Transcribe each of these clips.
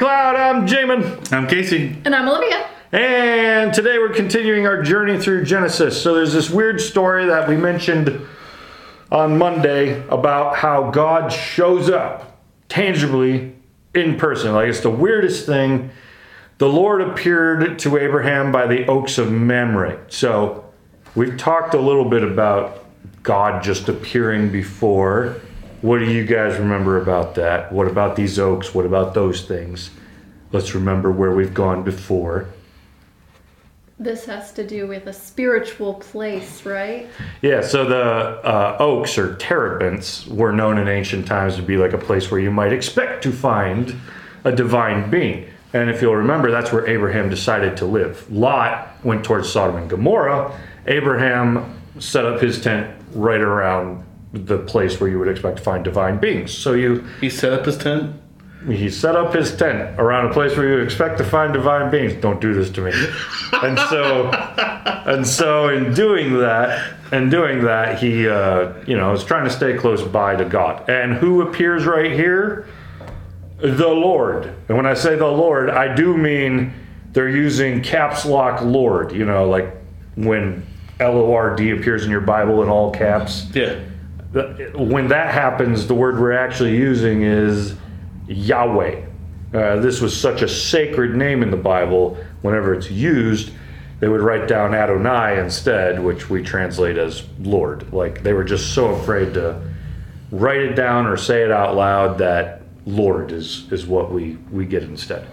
Cloud. I'm Jamin. I'm Casey. And I'm Olivia. And today we're continuing our journey through Genesis. So there's this weird story that we mentioned on Monday about how God shows up tangibly in person. Like it's the weirdest thing. The Lord appeared to Abraham by the oaks of Mamre. So we've talked a little bit about God just appearing before. What do you guys remember about that? What about these oaks? What about those things? Let's remember where we've gone before. This has to do with a spiritual place, right? Yeah, so the uh, oaks or terebinths were known in ancient times to be like a place where you might expect to find a divine being. And if you'll remember, that's where Abraham decided to live. Lot went towards Sodom and Gomorrah. Abraham set up his tent right around the place where you would expect to find divine beings. So you He set up his tent. he set up his tent around a place where you would expect to find divine beings. Don't do this to me. and so, and so, in doing that, and doing that, he, uh, you know, is trying to stay close by to God. And who appears right here? The Lord. And when I say the Lord, I do mean they're using caps lock Lord. You know, like when L O R D appears in your Bible in all caps Yeah. When that happens, the word we're actually using is Yahweh. Uh, this was such a sacred name in the Bible. Whenever it's used, they would write down Adonai instead, which we translate as Lord. Like they were just so afraid to write it down or say it out loud that Lord is is what we we get instead.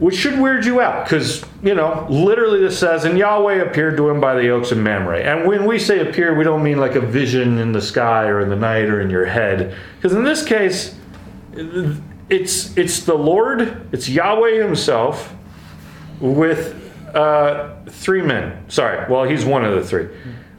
Which should weird you out, because you know, literally this says, "And Yahweh appeared to him by the oaks of Mamre." And when we say appear, we don't mean like a vision in the sky or in the night or in your head, because in this case, it's it's the Lord, it's Yahweh Himself, with uh, three men. Sorry, well, he's one of the three.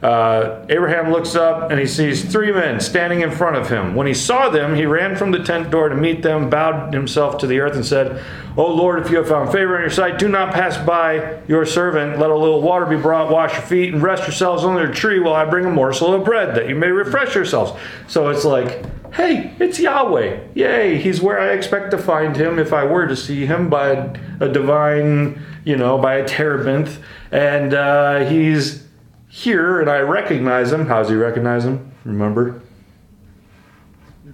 Uh, Abraham looks up and he sees three men standing in front of him. When he saw them, he ran from the tent door to meet them, bowed himself to the earth, and said, O Lord, if you have found favor in your sight, do not pass by your servant. Let a little water be brought, wash your feet, and rest yourselves under a tree while I bring a morsel of bread, that you may refresh yourselves. So it's like, hey, it's Yahweh. Yay, he's where I expect to find him if I were to see him by a, a divine, you know, by a terebinth. And uh, he's here, and I recognize him. How does he recognize him? Remember?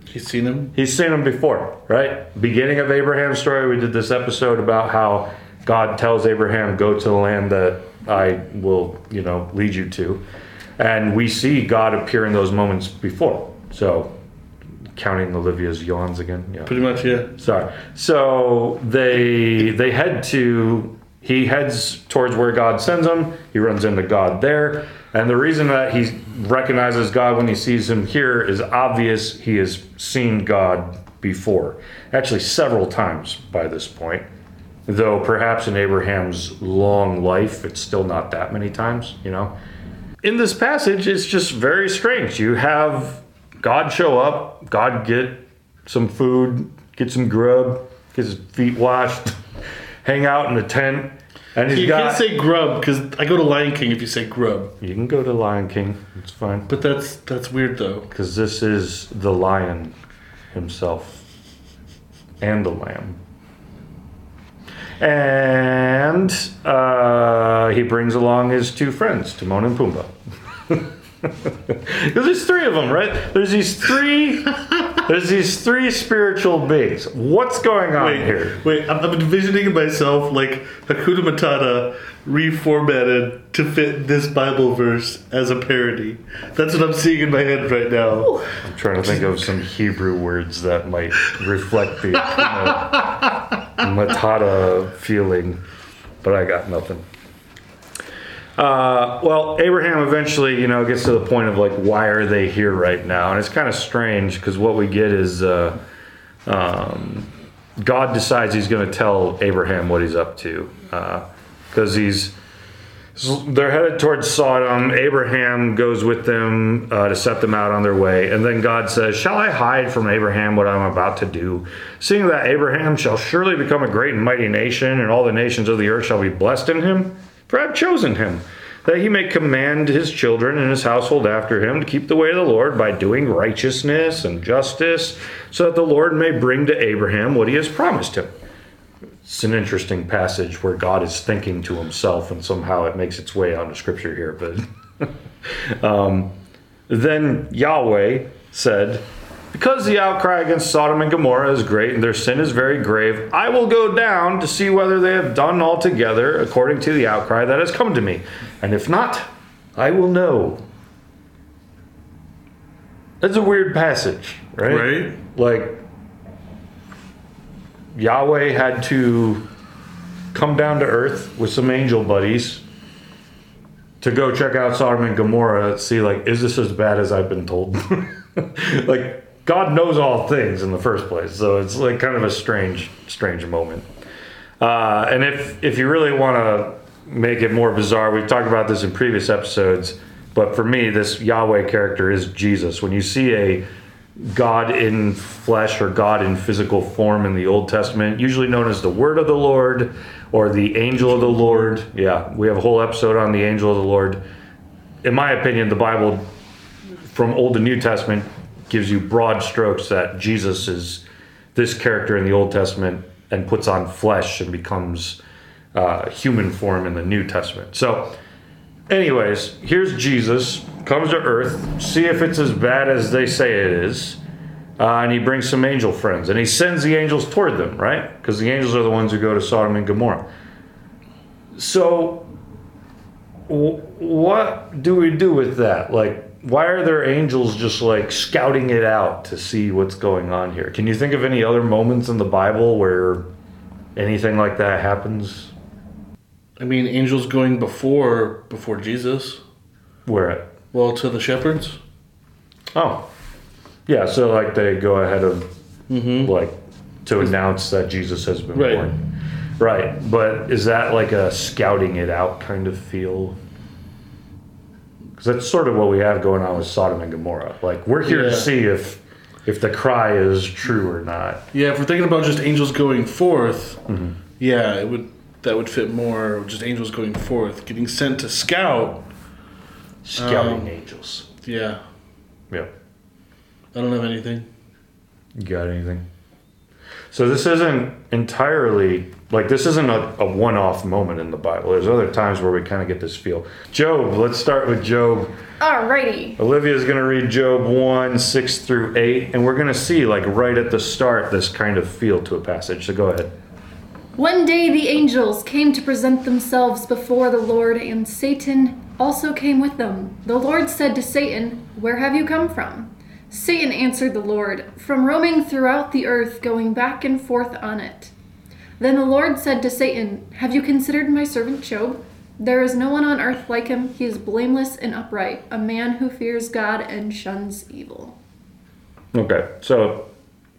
He's seen him. He's seen him before, right? Beginning of Abraham's story, we did this episode about how God tells Abraham, "Go to the land that I will, you know, lead you to," and we see God appear in those moments before. So, counting Olivia's yawns again, yeah. Pretty much, yeah. Sorry. So they they head to he heads towards where God sends him. He runs into God there. And the reason that he recognizes God when he sees him here is obvious. He has seen God before, actually several times by this point. Though perhaps in Abraham's long life, it's still not that many times, you know. In this passage, it's just very strange. You have God show up, God get some food, get some grub, get his feet washed, hang out in the tent, and he's You got. can't say grub because I go to Lion King if you say grub. you can go to Lion King. It's fine But that's that's weird though. because this is the lion himself and the lamb. And uh, he brings along his two friends, Timon and Pumbaa. Because there's three of them, right? There's these three. There's these three spiritual beings. What's going on Wait, here? wait. I'm, I'm envisioning myself like Hakuna Matata reformatted to fit this Bible verse as a parody. That's what I'm seeing in my head right now. I'm trying to think of some Hebrew words that might reflect the you know, Matata feeling, but I got nothing. Uh, well, Abraham eventually, you know, gets to the point of like, why are they here right now? And it's kind of strange because what we get is uh, um, God decides he's going to tell Abraham what he's up to because he's they're headed towards Sodom. Abraham goes with them uh, to set them out on their way. And then God says, Shall I hide from Abraham what I'm about to do? Seeing that Abraham shall surely become a great and mighty nation, and all the nations of the earth shall be blessed in him, for I have chosen him, that he may command his children and his household after him to keep the way of the Lord by doing righteousness and justice, so that the Lord may bring to Abraham what he has promised him. It's an interesting passage where God is thinking to himself, and somehow it makes its way out into scripture here. But um, then Yahweh said, Because the outcry against Sodom and Gomorrah is great and their sin is very grave, I will go down to see whether they have done altogether according to the outcry that has come to me. And if not, I will know. That's a weird passage, right? Right? Like, Yahweh had to come down to earth with some angel buddies to go check out Sodom and Gomorrah, see like, is this as bad as I've been told? like, God knows all things in the first place, so it's like kind of a strange, strange moment. Uh, and if if you really want to make it more bizarre, we've talked about this in previous episodes. But for me, this Yahweh character is Jesus. When you see a God in flesh or God in physical form in the Old Testament, usually known as the Word of the Lord or the Angel of the Lord. Yeah, we have a whole episode on the Angel of the Lord. In my opinion, the Bible from Old and New Testament gives you broad strokes that Jesus is this character in the Old Testament and puts on flesh and becomes uh, human form in the New Testament. So, anyways, here's Jesus comes to Earth, see if it's as bad as they say it is, uh, and he brings some angel friends, and he sends the angels toward them, right? Because the angels are the ones who go to Sodom and Gomorrah. So, w- what do we do with that? Like, why are there angels just like scouting it out to see what's going on here? Can you think of any other moments in the Bible where anything like that happens? I mean, angels going before before Jesus. Where? Well, to the shepherds. Oh, yeah. So like they go ahead of mm-hmm. like to announce that Jesus has been Right. born. Right. But is that like a scouting it out kind of feel? Because that's sort of what we have going on with Sodom and Gomorrah. Like we're here to see if if the cry is true or not. Yeah, if we're thinking about just angels going forth, yeah, it would that would fit more. Just angels going forth, getting sent to scout. Scouting Um, angels. Yeah, Yeah. I don't have anything. You got anything? So this isn't entirely like this isn't a, a one-off moment in the Bible. There's other times where we kind of get this feel. Job. Let's start with Job. Alrighty. Olivia's going to read Job 1, 6 through 8, and we're going to see, like, right at the start, this kind of feel to a passage. So go ahead. One day the angels came to present themselves before the Lord, and Satan also came with them. The Lord said to Satan, Where have you come from? Satan answered the Lord, From roaming throughout the earth, going back and forth on it. Then the Lord said to Satan, Have you considered my servant Job? There is no one on earth like him. He is blameless and upright, a man who fears God and shuns evil. Okay, so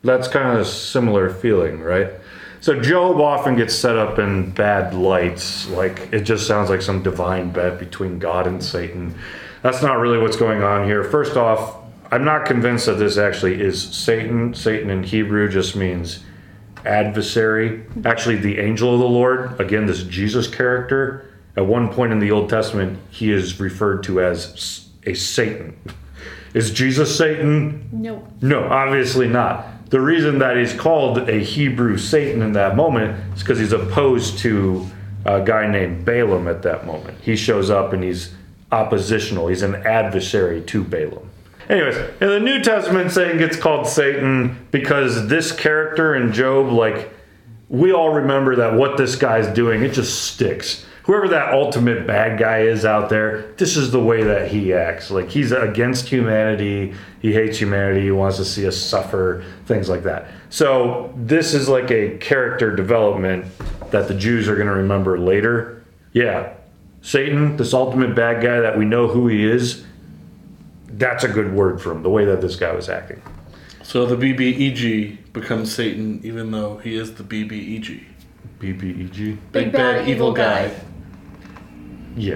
that's kind of a similar feeling, right? So Job often gets set up in bad lights, like it just sounds like some divine bet between God and Satan. That's not really what's going on here. First off, I'm not convinced that this actually is Satan. Satan in Hebrew just means adversary. Actually, the angel of the Lord, again, this Jesus character, at one point in the Old Testament, he is referred to as a Satan. Is Jesus Satan? No. No, obviously not. The reason that he's called a Hebrew Satan in that moment is because he's opposed to a guy named Balaam at that moment. He shows up and he's oppositional, he's an adversary to Balaam. Anyways, in the New Testament, Satan gets called Satan because this character in Job, like, we all remember that what this guy's doing, it just sticks. Whoever that ultimate bad guy is out there, this is the way that he acts. Like he's against humanity, he hates humanity, he wants to see us suffer, things like that. So this is like a character development that the Jews are going to remember later. Yeah, Satan, this ultimate bad guy that we know who he is, that's a good word for him, the way that this guy was acting. So the BBEG becomes Satan, even though he is the BBEG. BBEG? Big bad evil guy. Yeah.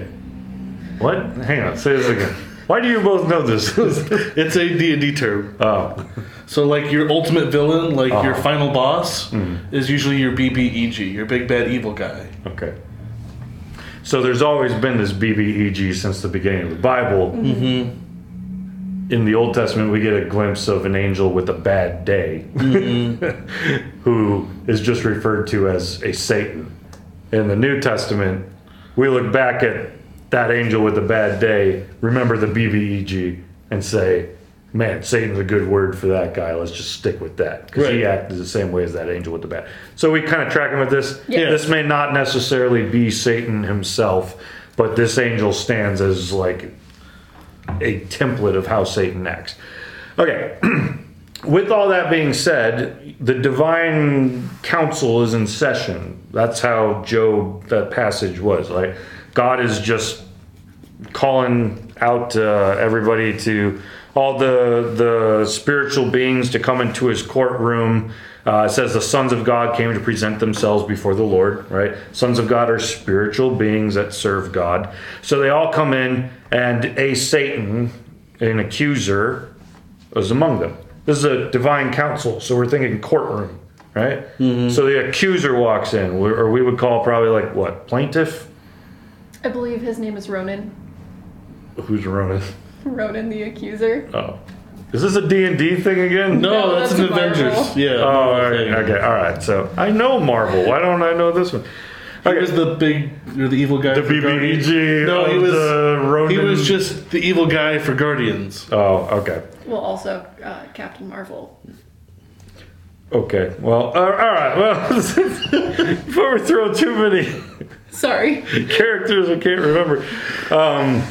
What? Hang on, say this again. Why do you both know this? It's a D&D term. oh, So like your ultimate villain, like your Uh-huh. final boss, is usually your BBEG, your big bad evil guy. okay. So there's always been this BBEG since the beginning of the Bible. In the Old Testament, we get a glimpse of an angel with a bad day, mm-hmm. who is just referred to as a Satan. In the New Testament, we look back at that angel with a bad day, remember the BBEG, and say, man, Satan's a good word for that guy. Let's just stick with that. Because he acted the same way as that angel with the bad. So we kind of track him with this. Yeah. This may not necessarily be Satan himself, but this angel stands as like a template of how Satan acts. Okay. With all that being said, the divine council is in session. That's how Job, that passage was. Like, God is just calling out uh, everybody to all the the spiritual beings to come into his courtroom. Uh, it says the sons of God came to present themselves before the Lord. Right, sons of God are spiritual beings that serve God. So they all come in, and a Satan, an accuser, was among them. This is a divine council, so we're thinking courtroom, right? Mm-hmm. So the accuser walks in, or we would call probably like what plaintiff. I believe his name is Ronan. Who's Ronan? Ronan the accuser. Oh, is this a D and D thing again? No, No, that's, that's an a Marvel. Avengers. Yeah. Oh, all right. okay, all right. So I know Marvel. Why don't I know this one? He was the big, or the evil guy. The for Guardians. BBEG. No, he was. the Ronan. He was just the evil guy for Guardians. Oh, okay. Well, also uh, Captain Marvel. Okay. Well, uh, all right. Well, before we throw too many Sorry. characters I can't remember. Um,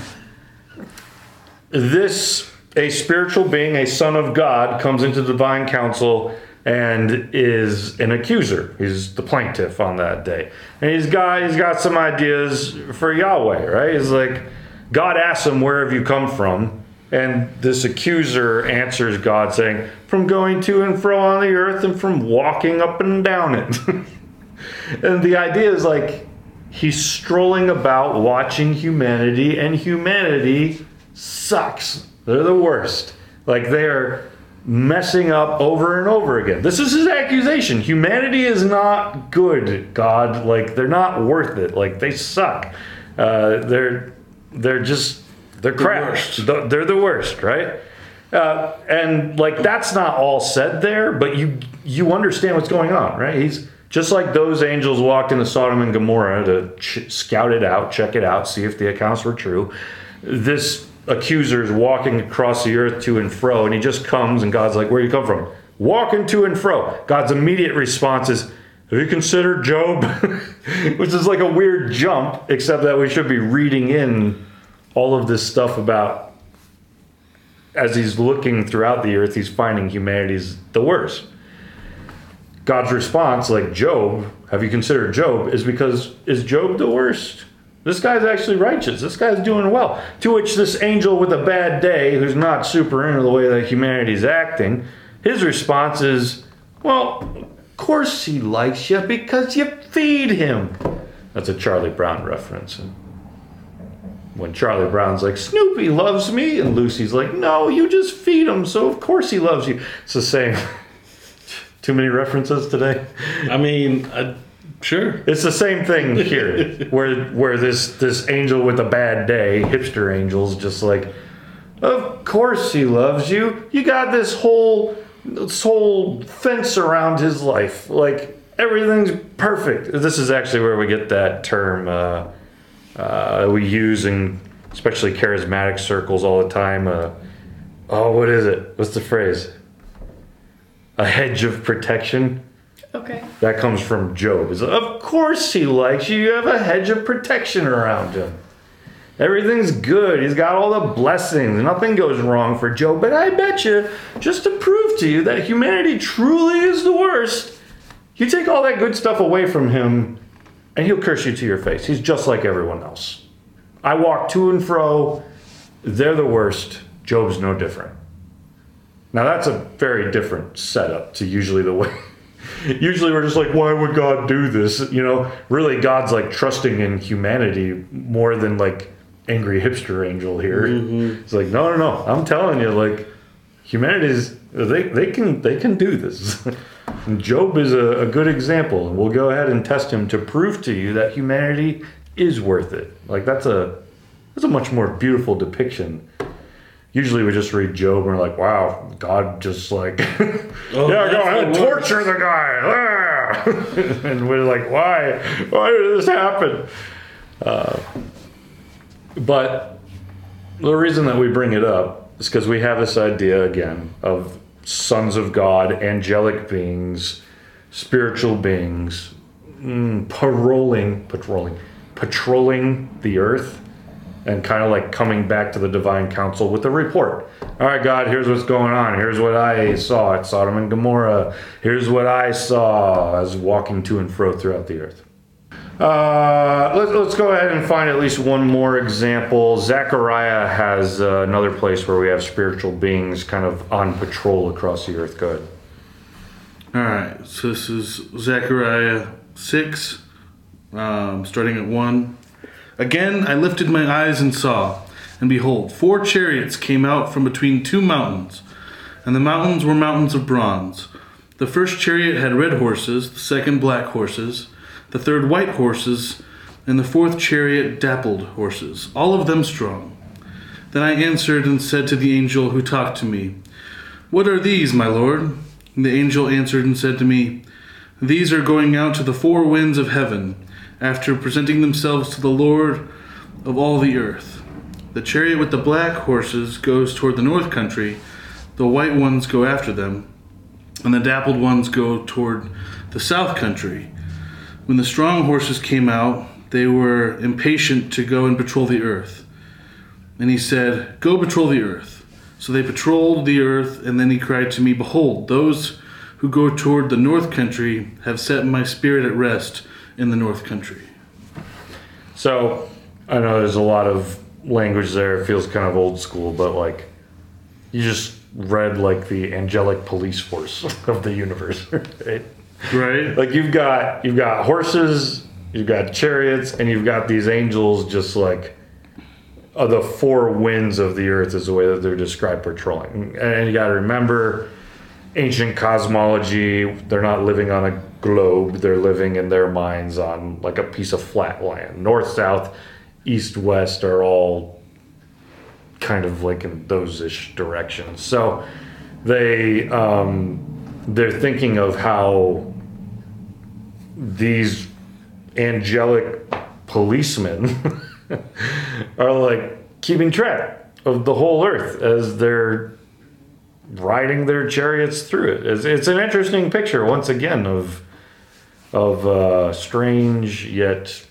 this a spiritual being, a son of God, comes into the divine council and is an accuser. He's the plaintiff on that day, and he's got he's got some ideas for Yahweh. Right? He's like, God asks him, "Where have you come from?" And this accuser answers God, saying, "From going to and fro on the earth, and from walking up and down it." and the idea is like he's strolling about watching humanity and humanity sucks they're the worst like they're messing up over and over again this is his accusation humanity is not good god like they're not worth it like they suck uh, they're they're just they're crap. The- they're the worst right uh, and like that's not all said there, but you you understand what's going on, right? He's just like those angels walked into Sodom and Gomorrah to ch- scout it out, check it out, see if the accounts were true. This accuser is walking across the earth to and fro, and he just comes, and God's like, "Where do you come from?" Walking to and fro. God's immediate response is, "Have you considered Job?" Which is like a weird jump, except that we should be reading in all of this stuff about as he's looking throughout the earth, he's finding humanity's the worst. God's response, like Job, have you considered Job, is because is Job the worst? This guy's actually righteous. This guy's doing well. To which this angel with a bad day, who's not super into the way that humanity's acting, his response is, Well, of course he likes you because you feed him. That's a Charlie Brown reference when Charlie Brown's like, Snoopy loves me, and Lucy's like, No, you just feed him, so of course he loves you. It's the same. Too many references today. I mean, I, sure. It's the same thing here, where where this this angel with a bad day, hipster angel's just like, of course he loves you. You got this whole this whole fence around his life, like everything's perfect. This is actually where we get that term uh, uh, we use in especially charismatic circles all the time. Uh, oh, what is it? What's the phrase? A hedge of protection. Okay. That comes from Job. Is of course he likes you. You have a hedge of protection around him. Everything's good. He's got all the blessings. Nothing goes wrong for Job. But I bet you, just to prove to you that humanity truly is the worst, you take all that good stuff away from him, and he'll curse you to your face. He's just like everyone else. I walk to and fro. They're the worst. Job's no different. Now that's a very different setup to usually the way. usually we're just like, why would God do this? You know, really God's like trusting in humanity more than like angry hipster angel here. Mm-hmm. It's like, no, no, no. I'm telling you, like humanity's they they can they can do this. and Job is a, a good example, and we'll go ahead and test him to prove to you that humanity is worth it. Like that's a that's a much more beautiful depiction. Usually we just read Job and we're like, wow, God just like, Oh, yeah, go ahead, the torture the guy. And we're like, why? Why did this happen? Uh, but the reason that we bring it up is because we have this idea again of sons of God, angelic beings, spiritual beings, mm, paroling, patrolling, patrolling the earth, and kind of like coming back to the divine council with a report. All right, God, here's what's going on. Here's what I saw at Sodom and Gomorrah. Here's what I saw as walking to and fro throughout the earth. Uh, let's, let's go ahead and find at least one more example. Zechariah has uh, another place where we have spiritual beings kind of on patrol across the earth. Go ahead. All right, so this is Zechariah 6, um, starting at 1. Again, I lifted my eyes and saw, and behold, four chariots came out from between two mountains, and the mountains were mountains of bronze. The first chariot had red horses, the second black horses, the third white horses, and the fourth chariot dappled horses, all of them strong. Then I answered and said to the angel who talked to me, What are these, my lord? And the angel answered and said to me, These are going out to the four winds of heaven, after presenting themselves to the Lord of all the earth. The chariot with the black horses goes toward the north country, the white ones go after them, and the dappled ones go toward the south country. When the strong horses came out, they were impatient to go and patrol the earth. And he said, Go patrol the earth. So they patrolled the earth, and then he cried to me, Behold, those who go toward the north country have set my spirit at rest in the north country. So I know there's a lot of language there. It feels kind of old school, but like you just read like the angelic police force of the universe, right? Right? Like you've got you've got horses, you've got chariots, and you've got these angels just like uh, the four winds of the earth is the way that they're described patrolling. And you got to remember ancient cosmology, they're not living on a globe, they're living in their minds on like a piece of flat land. North, south, east, west are all kind of like in those ish directions. So they um, they're thinking of how these angelic policemen are like keeping track of the whole earth as they're riding their chariots through it. It's, it's an interesting picture once again of of uh, strange yet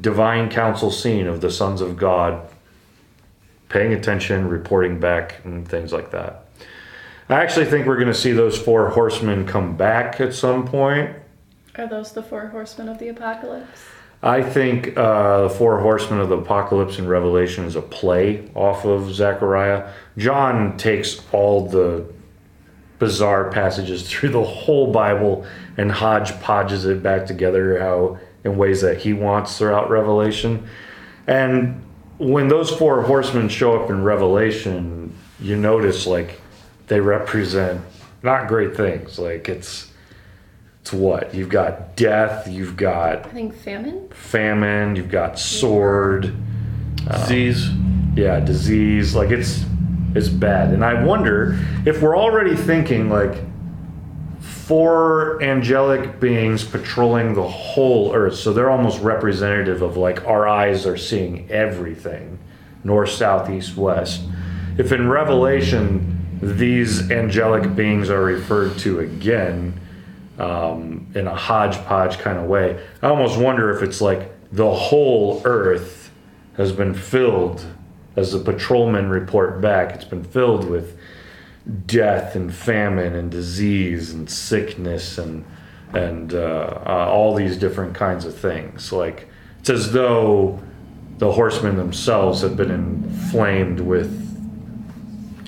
divine council scene of the sons of God paying attention, reporting back, and things like that. I actually think we're going to see those four horsemen come back at some point. Are those the four horsemen of the apocalypse? I think uh, the Four Horsemen of the Apocalypse in Revelation is a play off of Zechariah. John takes all the bizarre passages through the whole Bible and hodgepodges it back together how in ways that he wants throughout Revelation. And when those four horsemen show up in Revelation, you notice like they represent not great things. Like it's it's what you've got death, you've got I think famine. famine, you've got sword, Disease. Um, yeah, disease. Like it's it's bad. And I wonder if we're already thinking like four angelic beings patrolling the whole earth. So they're almost representative of like our eyes are seeing everything, north, south, east, west. If in Revelation these angelic beings are referred to again, um, in a hodgepodge kind of way. I almost wonder if it's like the whole earth has been filled, as the patrolmen report back, it's been filled with death and famine and disease and sickness and and uh, uh, all these different kinds of things. Like it's as though the horsemen themselves have been inflamed with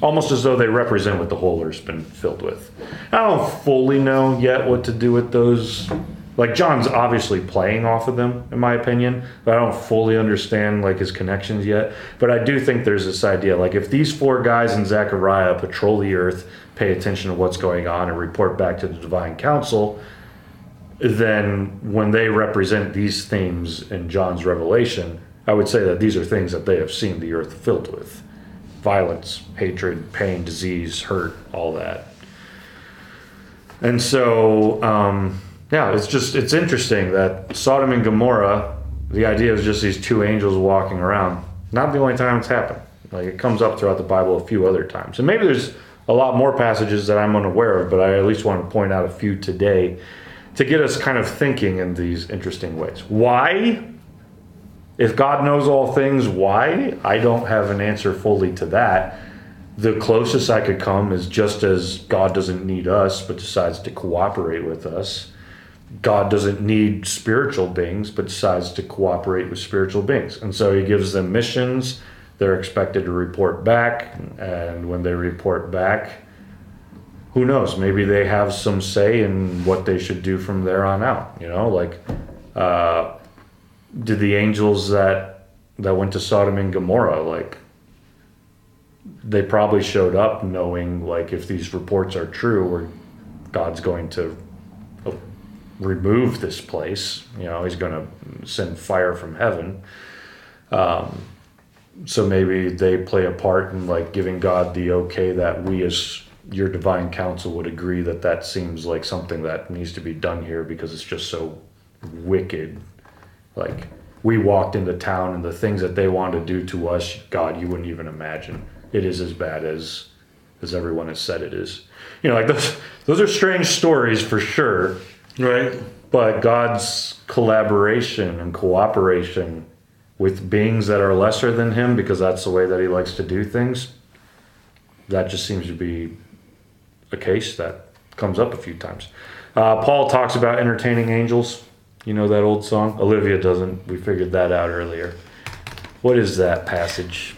almost as though they represent what the whole earth's been filled with. I don't fully know yet what to do with those. Like John's obviously playing off of them, in my opinion, but I don't fully understand like his connections yet. But I do think there's this idea, like if these four guys in Zechariah patrol the earth, pay attention to what's going on, and report back to the divine council, then when they represent these themes in John's revelation, I would say that these are things that they have seen the earth filled with violence, hatred, pain, disease, hurt, all that. And so, um, yeah, it's just it's interesting that Sodom and Gomorrah, the idea is just these two angels walking around. Not the only time it's happened. Like it comes up throughout the Bible a few other times, and maybe there's a lot more passages that I'm unaware of, but I at least want to point out a few today to get us kind of thinking in these interesting ways. Why? If God knows all things, why? I don't have an answer fully to that. The closest I could come is just as God doesn't need us, but decides to cooperate with us. God doesn't need spiritual beings, but decides to cooperate with spiritual beings. And so he gives them missions. They're expected to report back. And when they report back, who knows? Maybe they have some say in what they should do from there on out. You know, like, uh, did the angels that that went to Sodom and Gomorrah like? They probably showed up knowing like if these reports are true, or God's going to uh, remove this place. You know, He's going to send fire from heaven. Um, so maybe they play a part in like giving God the okay that we as your divine council would agree that that seems like something that needs to be done here because it's just so wicked. Like we walked into town and the things that they wanted to do to us, God, you wouldn't even imagine. It is as bad as as everyone has said it is. You know, like those those are strange stories for sure. Right. But God's collaboration and cooperation with beings that are lesser than him because that's the way that he likes to do things. That just seems to be a case that comes up a few times. Uh, Paul talks about entertaining angels. You know that old song? Olivia doesn't. We figured that out earlier. What is that passage?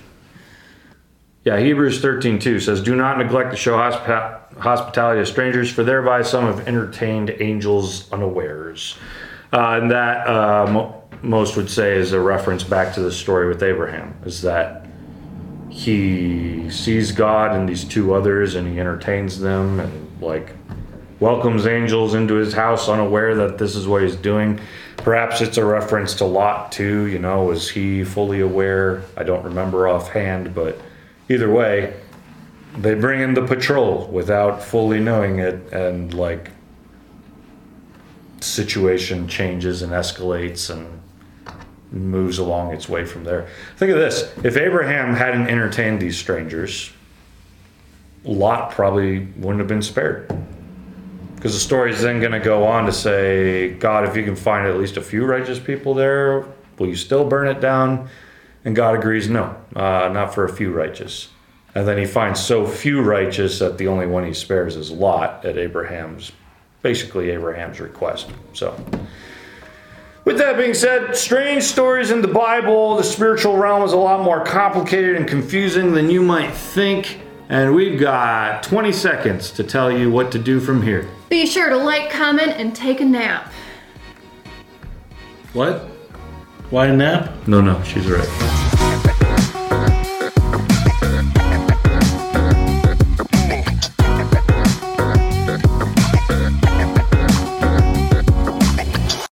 Yeah, Hebrews 13 2 says, Do not neglect to show hospi- hospitality to strangers, for thereby some have entertained angels unawares. Uh, and that uh, mo- most would say is a reference back to the story with Abraham, is that he sees God and these two others and he entertains them and like welcomes angels into his house unaware that this is what he's doing. Perhaps it's a reference to Lot too, you know, was he fully aware? I don't remember offhand, but either way, they bring in the patrol without fully knowing it and like situation changes and escalates and moves along its way from there. Think of this if Abraham hadn't entertained these strangers, Lot probably wouldn't have been spared. Because the story is then going to go on to say, God, if you can find at least a few righteous people there, will you still burn it down? And God agrees, no, uh, not for a few righteous. And then he finds so few righteous that the only one he spares is Lot at Abraham's, basically Abraham's request. So. With that being said, strange stories in the Bible, the spiritual realm is a lot more complicated and confusing than you might think. And we've got 20 seconds to tell you what to do from here. Be sure to like, comment, and take a nap. What? Why a nap? No, no, she's right.